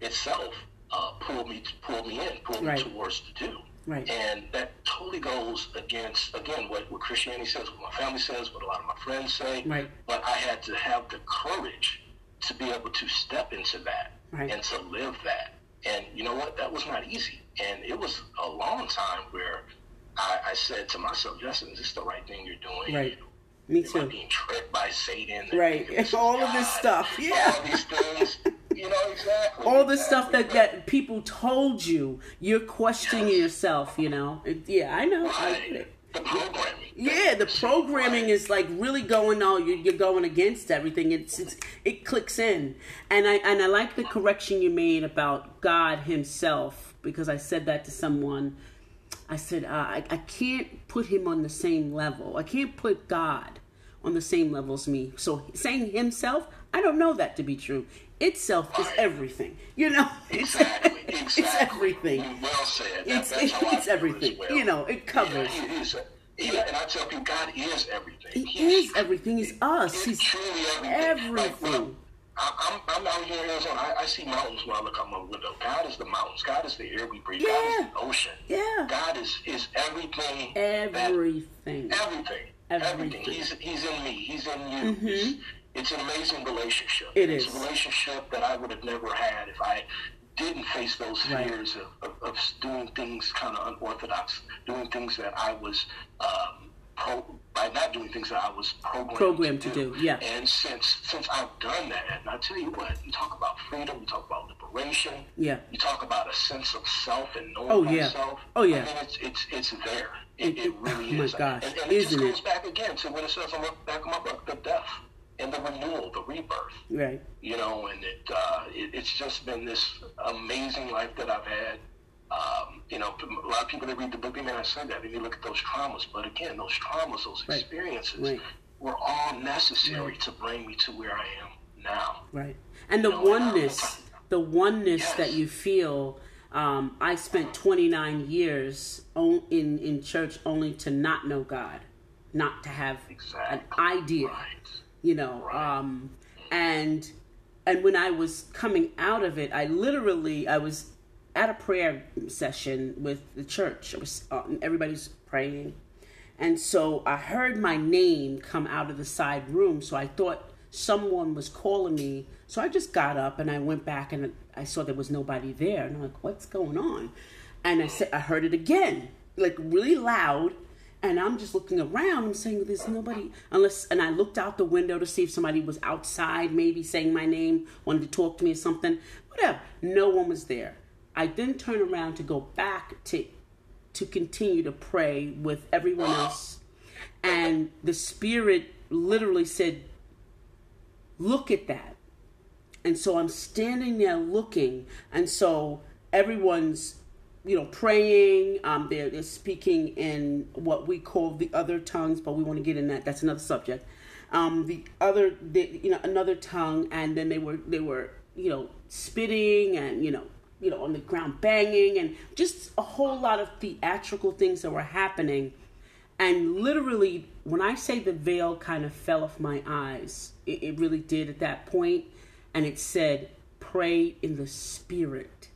itself, uh, pulled me to pulled me in, pulled Right. me towards the do. Right. And that totally goes against again what, what Christianity says, what my family says, what a lot of my friends say. Right. But I had to have the courage to be able to step into that Right. and to live that. And you know what? That was not easy. And it was a long time where I, I said to myself, Justin, is this the right thing you're doing? Right. Me Am I too. being tricked by Satan? Right. Is All of this stuff. Yeah. All these things. You know, exactly. All the stuff that, that people told you, you're questioning Yes. yourself, you know? It- yeah, I know. I Right. it. Programming. Yeah, the programming is like really going. You're, you're going against everything. It's, it's it clicks in, and I and I like the correction you made about God Himself because I said that to someone. I said uh, I I can't put Him on the same level. I can't put God on the same level as me. So saying Himself, I don't know that to be true. Itself is everything. You know, Exactly. it's everything. Well said. That- It's that's how it's everything. well. You know, it covers. Yeah, he is. a- Yeah, and I tell people, God is everything. He He's is everything. He's us. He's He's truly everything. Everything. I- I'm, I'm out here in Arizona. I, I see mountains when I look out my window. God is the mountains. God is the air we breathe. God is the ocean. Yeah. God is, is everything. that- Everything. everything. Everything. Everything. He's, he's in me. He's in you. Mm-hmm. It's, it's an amazing relationship. It it's is. a relationship that I would have never had if I didn't face those Right. fears of, of, of doing things kind of unorthodox, doing things that I was um, pro, by not doing things that I was programmed, Programmed to do, yeah. And since since I've done that, and I tell you what, you talk about freedom, you talk about liberation, Yeah. you talk about a sense of self and knowing Oh, yeah. myself. Oh, yeah. I mean, it's it's it's there. It, It- it, it- really oh, my is. gosh, and, and it just isn't it? goes back again to what it says on the back of my book, the death renewal, the rebirth. Right. You know, and it, uh, it it's just been this amazing life that I've had. Um, you know, a lot of people that read the book, they may not say that. They may look at those traumas, but again, those traumas, those Right. experiences, Right. were all necessary to bring me to where I am now. Right. And the know, oneness, the oneness Yes. that you feel. Um, I spent 29 years on, in in church only to not know God, not to have Exactly. an idea. Right. You know um and and when i was coming out of it i literally i was at a prayer session with the church. I was, uh, everybody's praying. And so i heard my name come out of the side room. So i thought someone was calling me. So i just got up and i went back and i saw there was nobody there. And i'm like what's going on? And i said i heard it again like really loud and I'm just looking around. I'm saying there's nobody unless. And I looked out the window to see if somebody was outside, maybe saying my name, wanted to talk to me or something. Whatever. No one was there. I then turned around to go back to to continue to pray with everyone else, and the spirit literally said, "Look at that." And so I'm standing there looking, and so everyone's, you know, praying. Um, they're, they're speaking in what we call the other tongues, but we want to get in that. That's another subject. Um, the other, the, you know, another tongue, and then they were they were, you know, spitting and you know, you know, on the ground banging, and just a whole lot of theatrical things that were happening. And literally, when I say the veil kind of fell off my eyes, it, it really did at that point. And it said, pray in the spirit.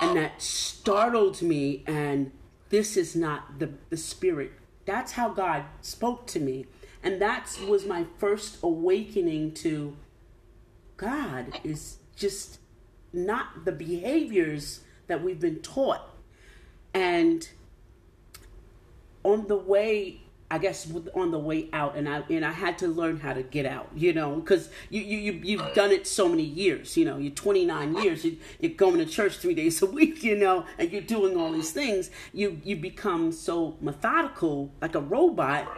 And that startled me. And this is not the, the spirit. That's how God spoke to me. And that was my first awakening to God is just not the behaviors that we've been taught. And on the way I guess on the way out, and I and I had to learn how to get out, you know, because you you you you've done it so many years, you know, you're 29 years, you, you're going to church three days a week, you know, and you're doing all these things. You you become so methodical, like a robot,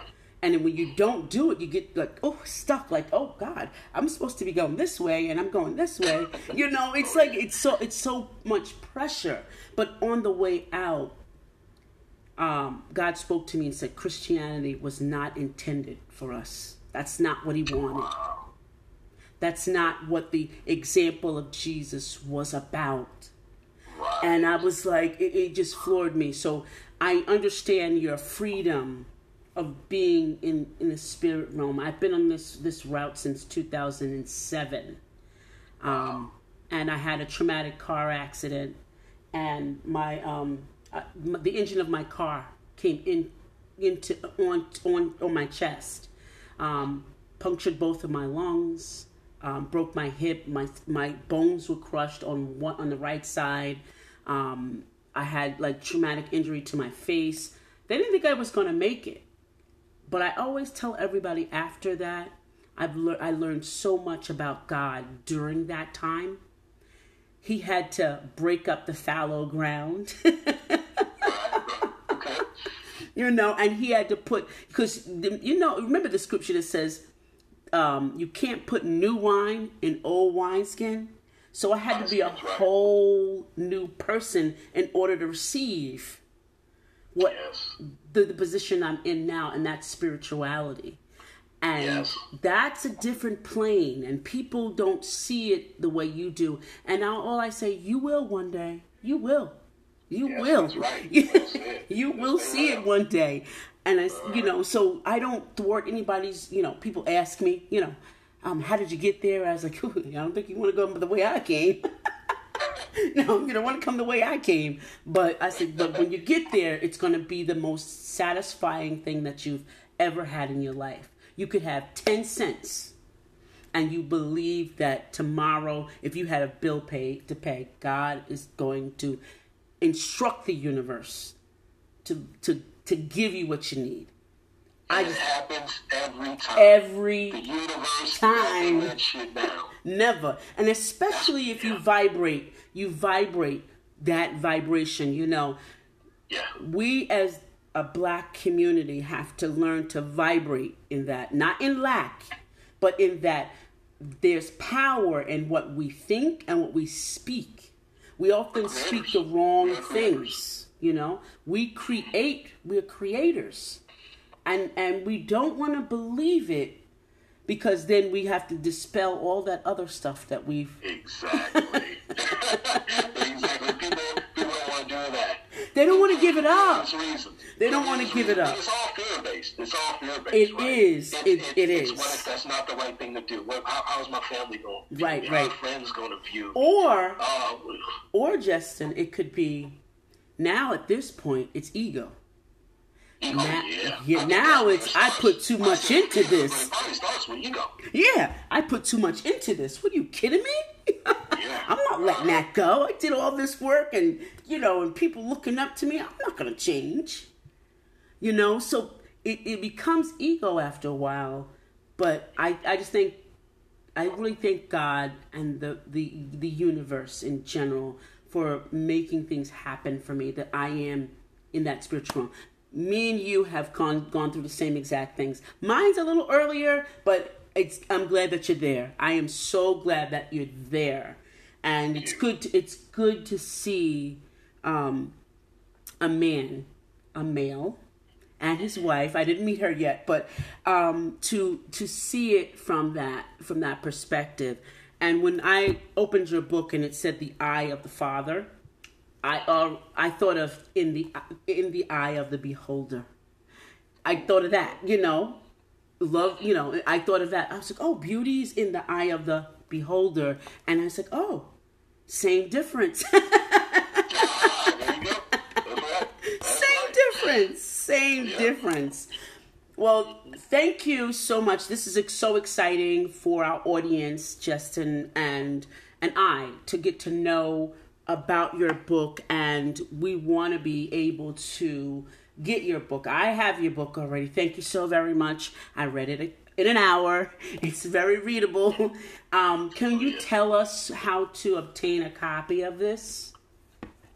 and then when you don't do it, you get like oh stuck, like oh God, I'm supposed to be going this way, and I'm going this way, you know. It's like it's so it's so much pressure, but on the way out um, God spoke to me and said Christianity was not intended for us. That's not what He wanted. That's not what the example of Jesus was about. And I was like, it, it just floored me. So I understand your freedom of being in, in the spirit realm. I've been on this, this route since 2007. Um, and I had a traumatic car accident, and my um, uh, the engine of my car came in into on on on my chest, um, punctured both of my lungs, um, broke my hip. My my bones were crushed on one on the right side. Um, I had like traumatic injury to my face. They didn't think I was going to make it, but I always tell everybody after that. I've le- I learned so much about God during that time. He had to break up the fallow ground. you know, and he had to put because you know remember the scripture that says um, you can't put new wine in old wineskin. So I had to be a whole new person in order to receive what yes. the, the position I'm in now, and that's spirituality. And yes. that's a different plane, and people don't see it the way you do. And now all I say, you will one day. You will. You yes, will. Right. you will see it one day. And I, you know, so I don't thwart anybody's. You know, people ask me, you know, um, how did you get there? I was like, I don't think you want to go the way I came. no, you don't want to come the way I came. But I said, but when you get there, it's going to be the most satisfying thing that you've ever had in your life. You could have 10 cents and you believe that tomorrow, if you had a bill paid to pay, God is going to instruct the universe to, to, to give you what you need. I just, it happens every time. Every the universe time. Shit down. never. And especially if you vibrate, you vibrate that vibration, you know. Yeah. We as a black community have to learn to vibrate in that, not in lack, but in that there's power in what we think and what we speak. We often speak the wrong things, you know. We create, we're creators and and we don't want to believe it because then we have to dispel all that other stuff that we've exactly exactly they don't want to give it up they don't want to give it up it's all fear based it's all fear based It right? is. it, it, it, it it's is what if that's not the right thing to do what, how, how's my family going to right how right friends going to view or uh, or Justin it could be now at this point it's ego Ego, now, yeah. yeah, now it's I put too much into this. starts. Yeah, I put too much into this. What are you kidding me? Yeah. I'm not letting that go. I did all this work and you know, and people looking up to me, I'm not gonna change. You know, so it, it becomes ego after a while. But I, I just think I really thank God and the, the the universe in general for making things happen for me that I am in that spiritual realm me and you have gone gone through the same exact things. Mine's a little earlier, but it's I'm glad that you're there. I am so glad that you're there, and it's good. To, it's good to see um, a man, a male, and his wife. I didn't meet her yet, but um, to to see it from that from that perspective. And when I opened your book and it said the eye of the father, I uh, I thought of in the in the eye of the beholder. I thought of that, you know, love, you know. I thought of that. I was like, oh, beauty's in the eye of the beholder, and I was like, oh, same difference. difference. Same difference. Well, thank you so much. This is so exciting for our audience, Justin and and I, to get to know about your book and we want to be able to get your book. I have your book already. Thank you so very much. I read it in an hour. It's very readable. Um, can you tell us how to obtain a copy of this?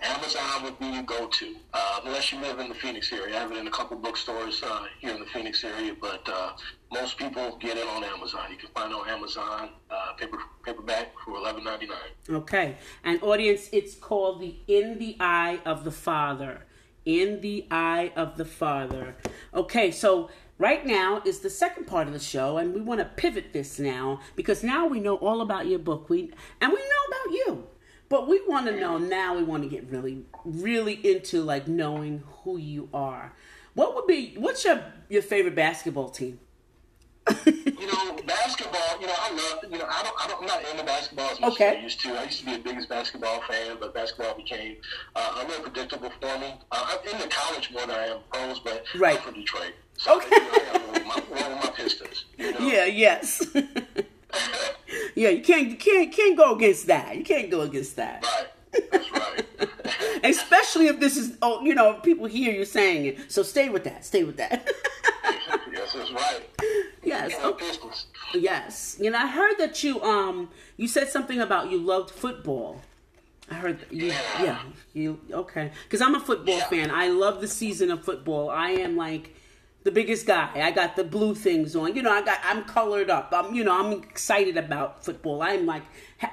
Amazon would be your go-to, uh, unless you live in the Phoenix area. I have it in a couple bookstores uh, here in the Phoenix area, but uh, most people get it on Amazon. You can find it on Amazon uh, paper paperback for eleven ninety nine. Okay, and audience, it's called the In the Eye of the Father. In the Eye of the Father. Okay, so right now is the second part of the show and we want to pivot this now because now we know all about your book we and we know about you but we want to know now. We want to get really, really into like knowing who you are. What would be? What's your your favorite basketball team? you know, basketball. You know, I love. You know, I don't. I don't. I'm not into basketball as much Okay. as I used to. I used to be the biggest basketball fan, but basketball became uh, a little predictable for me. Uh, I'm into college more than I am pros, but Right. I'm from Detroit. So, Okay. You know, I with my, with my Pistons. You know? Yeah, yes. yeah, you can't you can't can't go against that. You can't go against that. Right. That's right. Especially if this is oh, you know, people hear you saying it. So stay with that. Stay with that. yes, that's right. yes. Okay. Yes. You know, I heard that you um you said something about you loved football. I heard that you, Yeah. yeah, you okay? Because I'm a football Yeah. fan. I love the season of football. I am like the biggest guy. I got the blue things on. You know, I got I'm colored up. I'm you know I'm excited about football. I'm like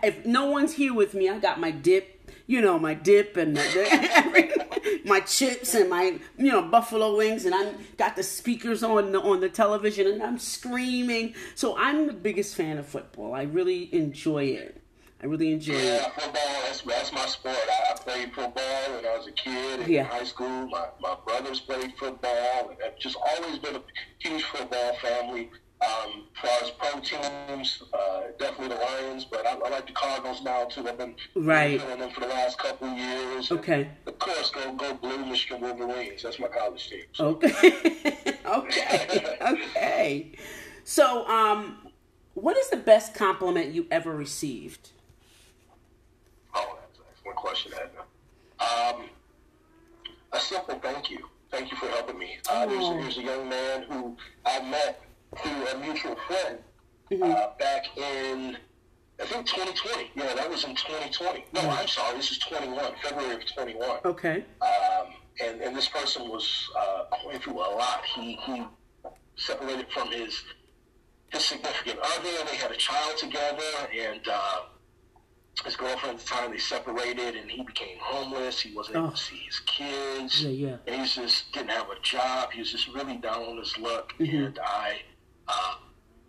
if no one's here with me, I got my dip. You know my dip and the, my chips and my you know buffalo wings and I got the speakers on the on the television and I'm screaming. So I'm the biggest fan of football. I really enjoy it. I really enjoy it. Yeah, football, that's, that's my sport. I, I played football when I was a kid in Yeah. high school. My, my brothers played football. And I've just always been a huge football family. Um, as far as pro teams, uh, definitely the Lions, but I, I like the Cardinals now too. I've been Right. feeling them for the last couple of years. And Okay. Of course, go go blue, Michigan Wolverines. That's my college team. So, Okay. okay. Okay. So, um, what is the best compliment you ever received? Oh, that's an excellent question, Edna. Um, a simple thank you. Thank you for helping me. Uh, there's, Oh. there's a young man who I met through a mutual friend uh, back in, I think, 2020. Yeah, that was in 2020. No, I'm sorry, this is 21, February of 21. Okay. Um, and, and this person was uh, going through a lot. He, he separated from his his significant other. They had a child together, and uh, his girlfriend at the time they separated, and he became homeless. He wasn't able Oh. to see his kids. Yeah, yeah. And he just didn't have a job. He was just really down on his luck. Mm-hmm. And I, uh,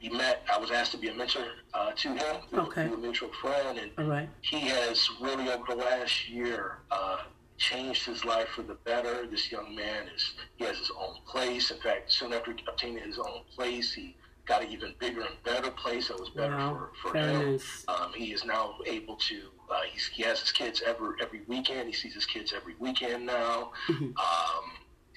we met. I was asked to be a mentor uh, to him through, Okay. through a mutual friend, and All right. he has really over the last year uh, changed his life for the better. This young man is he has his own place. In fact, soon after obtaining his own place, he got an even bigger and better place that was better Wow. for, for him. nice. Um, he is now able to. Uh, he's, he has his kids every every weekend. He sees his kids every weekend now. Mm-hmm. Um,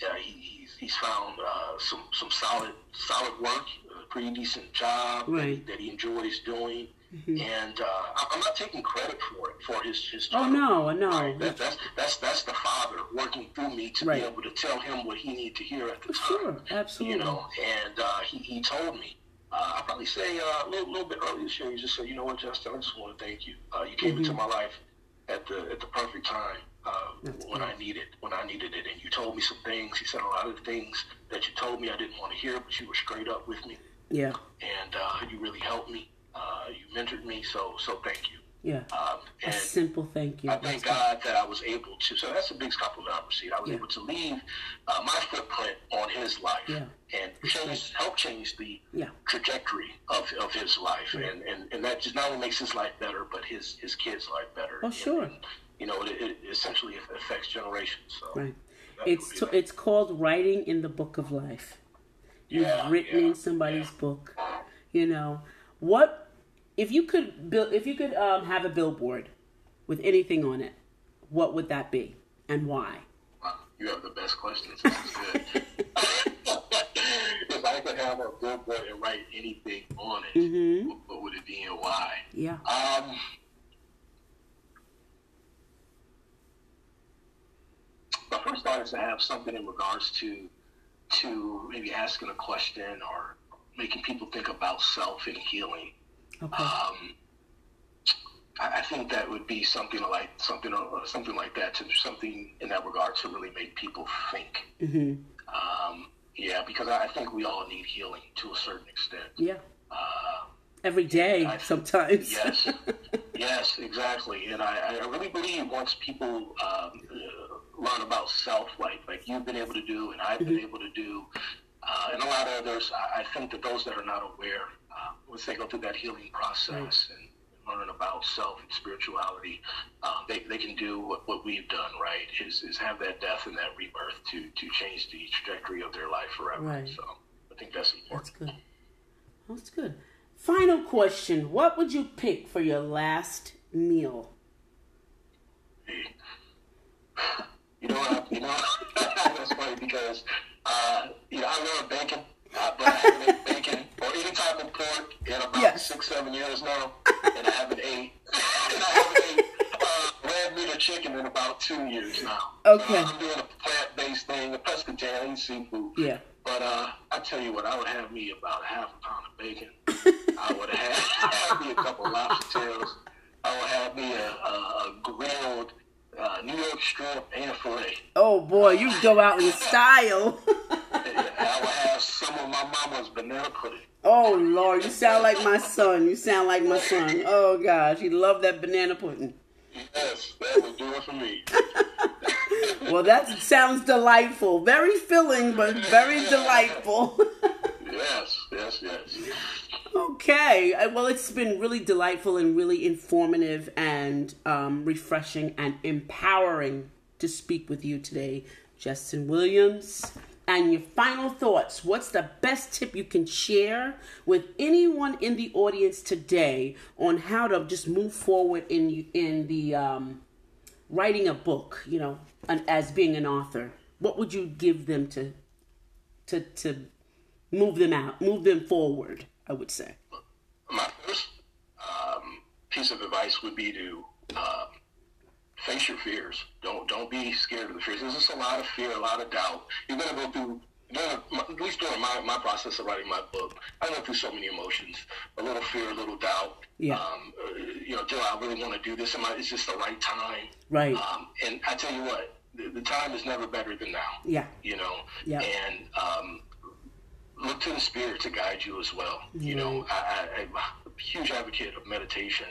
yeah, he, he's he's found uh, some some solid solid work, a pretty decent job that, he, that he enjoys doing. And uh, I- I'm not taking credit for it for his his. Oh, no, no. Right. That, that's that's that's the father working through me to Right. be able to tell him what he needed to hear at the time. Sure. Absolutely. You know, and uh, he, he told me. Uh, I'll probably say uh, a little, little bit earlier this year. He just said, "You know what, Justin? I just want to thank you. Uh, you came into my life at the at the perfect time uh, Mm-hmm. When good. I needed when I needed it, and you told me some things. He said a lot of things that you told me I didn't want to hear, but you were straight up with me, Yeah. and uh, you really helped me. Uh, you mentored me, so so thank you. Yeah. Um, A simple thank you. I That's thank good. God that I was able to. So that's the biggest compliment I received. I was Yeah. able to leave uh, my footprint on his life Yeah. and change, help change the Yeah. trajectory of, of his life, and, and and that just not only makes his life better, but his his kids' life better. Oh, And- sure. and, you know, it, it essentially affects generations. So Right. It's t- it's called writing in the book of life. You've written in somebody's book. You know what? If you could build, if you could um, have a billboard with anything on it, what would that be and why? Wow, you have the best questions. This is good. if I could have a billboard and write anything on it, Mhm. what, what would it be and why? Yeah. Um, my first thought is to have something in regards to to maybe asking a question or making people think about self and healing. Okay. Um, I, I think that would be something like something something like that to something in that regard to really make people think. hmm Um, yeah, because I I think we all need healing to a certain extent. Yeah. Uh, Every day, I- sometimes. Yes, yes, exactly. And I, I really believe once people um, uh, learn about self, like like you've been able to do, and I've been able to do, uh, and a lot of others, I, I think that those that are not aware, once they go through that healing process and learn about self and spirituality, uh, they, they can do what, what we've done, right? Is, is have that death and that rebirth to, to change the trajectory of their life forever. Right. So I think that's important. That's good. That's good. Final question: What would you pick for your last meal? You know what? You know that's funny because uh, you know I love bacon, uh, but I haven't ate bacon or any type of pork in about Yes. six, seven years now, and I haven't ate. and I haven't ate uh, red meat or chicken in about two years now. Okay. Uh, I'm doing a plant-based thing, a pescatarian seafood. Yeah. But uh, I tell you what, I would have me about a half a pound of bacon. I would have, have me a couple of lobster tails. I would have me a, a, a grilled uh, New York strip and filet. Oh boy, you go out in style. And I would have some of my mama's banana pudding. oh Lord, you sound like my son. You sound like my son. Oh gosh, he loved that banana pudding. Yes, that would do it for me. Well, that sounds delightful. Very filling, but very delightful. Yes, yes, yes. Okay. Uh, Well, it's been really delightful and really informative and um, refreshing and empowering to speak with you today, Justin Williams. And your final thoughts. What's the best tip you can share with anyone in the audience today on how to just move forward in in the um, writing a book? You know, and as being an author, what would you give them to to to move them out, move them forward? I would say. My first um, piece of advice would be to uh, face your fears. Don't don't be scared of the fears. There's just a lot of fear, a lot of doubt. You're gonna go through. During, at least during my, my process of writing my book, I went through so many emotions: a little fear, a little doubt. Yeah. Um, uh, you know, do I really want to do this? Am I? Is this the right time? Right. Um, and I tell you what, the, the time is never better than now Yeah. you know, Yeah. and um, look to the spirit to guide you as well. You know, I, I, I'm a huge advocate of meditation,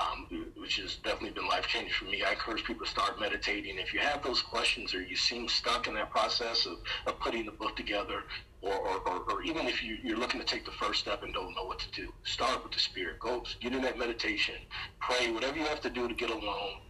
um, which has definitely been life changing for me. I encourage people to start meditating. If you have those questions or you seem stuck in that process of, of putting the book together, or, or, or, or even if you, you're looking to take the first step and don't know what to do, start with the spirit. Go get in that meditation, pray, whatever you have to do to get alone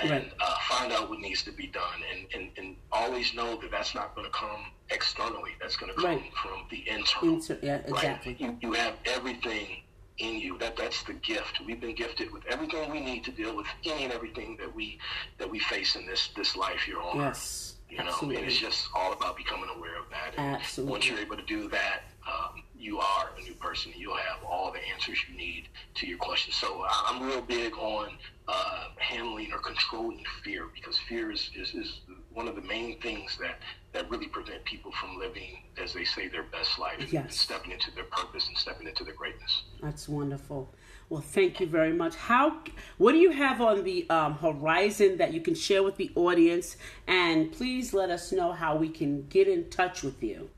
and Right. uh, find out what needs to be done and, and, and always know that that's not going to come externally that's going to come Right. from the internal Inter- yeah, exactly. right? you, you have everything in you that that's the gift we've been gifted with everything we need to deal with any and everything that we that we face in this this life here on earth Yes. you know and it's just all about becoming aware of that and Absolutely. once you're able to do that um, you are a new person you'll have all the answers you need to your questions so I- i'm real big on uh, handling or controlling fear because fear is, is, is one of the main things that, that really prevent people from living as they say their best life Yes. stepping into their purpose and stepping into their greatness That's wonderful. Well, thank you very much. How? What do you have on the um, horizon that you can share with the audience? And please let us know how we can get in touch with you.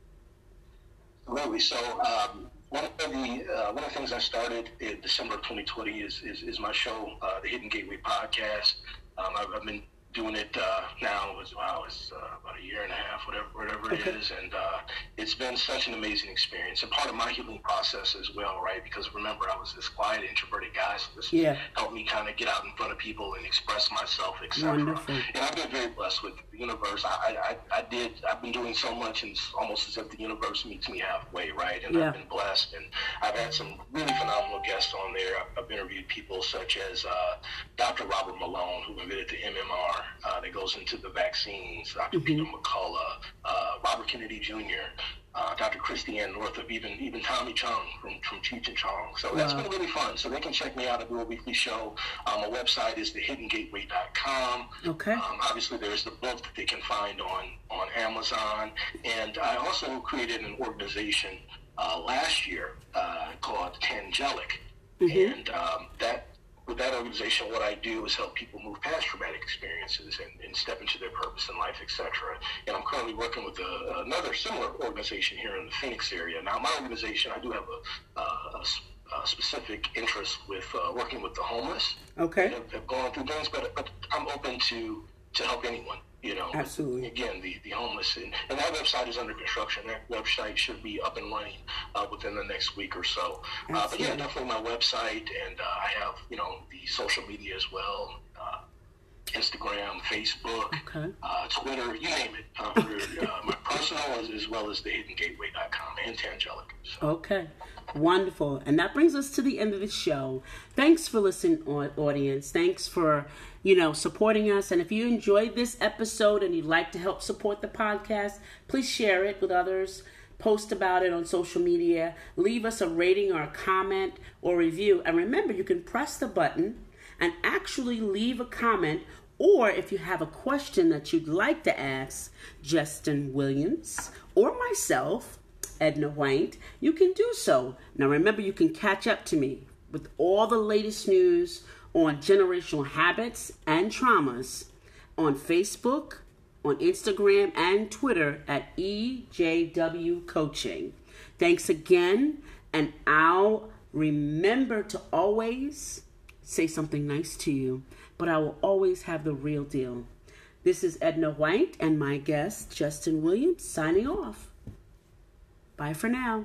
Absolutely. So um, one of the uh, one of the things I started in December of 2020 is is, is my show, uh, the Hidden Gateway podcast. Um, I've, I've been doing it uh, now. It's, wow, it's uh, about a year and a half, whatever whatever it is, and uh, it's been such an amazing experience and part of my healing process as well, right? Because remember, I was this quiet, introverted guy, so this Yeah. helped me kind of get out in front of people and express myself, etc. And I've been very blessed with the universe. I, I, I did. I've been doing so much, and it's almost as if the universe meets me halfway, right? And Yeah. I've been blessed, and I've had some really phenomenal guests on there. I've, I've interviewed people such as uh, Dr. Robert Malone, who invented the MMR uh, that goes into the vaccines. doctor Peter McCullough, uh, Robert Kennedy Jr. Uh, Dr. Christiane Northrup, even even Tommy Chong from, from Cheech and Chong. So that's been really fun. So they can check me out. I do a weekly show. Um, my website is thehiddengateway.com. Okay. Um, obviously, there's the book that they can find on, on Amazon. And I also created an organization uh, last year uh, called Tangelic. And um, with that organization, what I do is help people move past traumatic experiences and, and step into their purpose in life, etc. And I'm currently working with a, another similar organization here in the Phoenix area. Now, my organization, I do have a specific interest with uh, working with the homeless Okay. have, have gone through things, but, but I'm open to to help anyone. You know, Absolutely. Again, the, the homeless, and, and that website is under construction. That website should be up and running uh, within the next week or so. Uh, but yeah, definitely my website, and uh, I have you know the social media as well. Uh, Instagram, Facebook, Okay. uh, Twitter, you name it. Uh, uh, my personal as, as well as the hiddengateway.com and Tangelic. So, Okay. Wonderful. And that brings us to the end of the show. Thanks for listening, audience. Thanks for, you know, supporting us. And if you enjoyed this episode and you'd like to help support the podcast, please share it with others. Post about it on social media. Leave us a rating or a comment or review. And remember, you can press the button and actually leave a comment or if you have a question that you'd like to ask Justin Williams or myself, Edna White, you can do so. Now remember, you can catch up to me with all the latest news on generational habits and traumas on Facebook, on Instagram, and Twitter at EJW Coaching. Thanks again, and I'll remember to always say something nice to you but I will always have the real deal. This is Edna White and my guest, Justin Williams, signing off. Bye for now.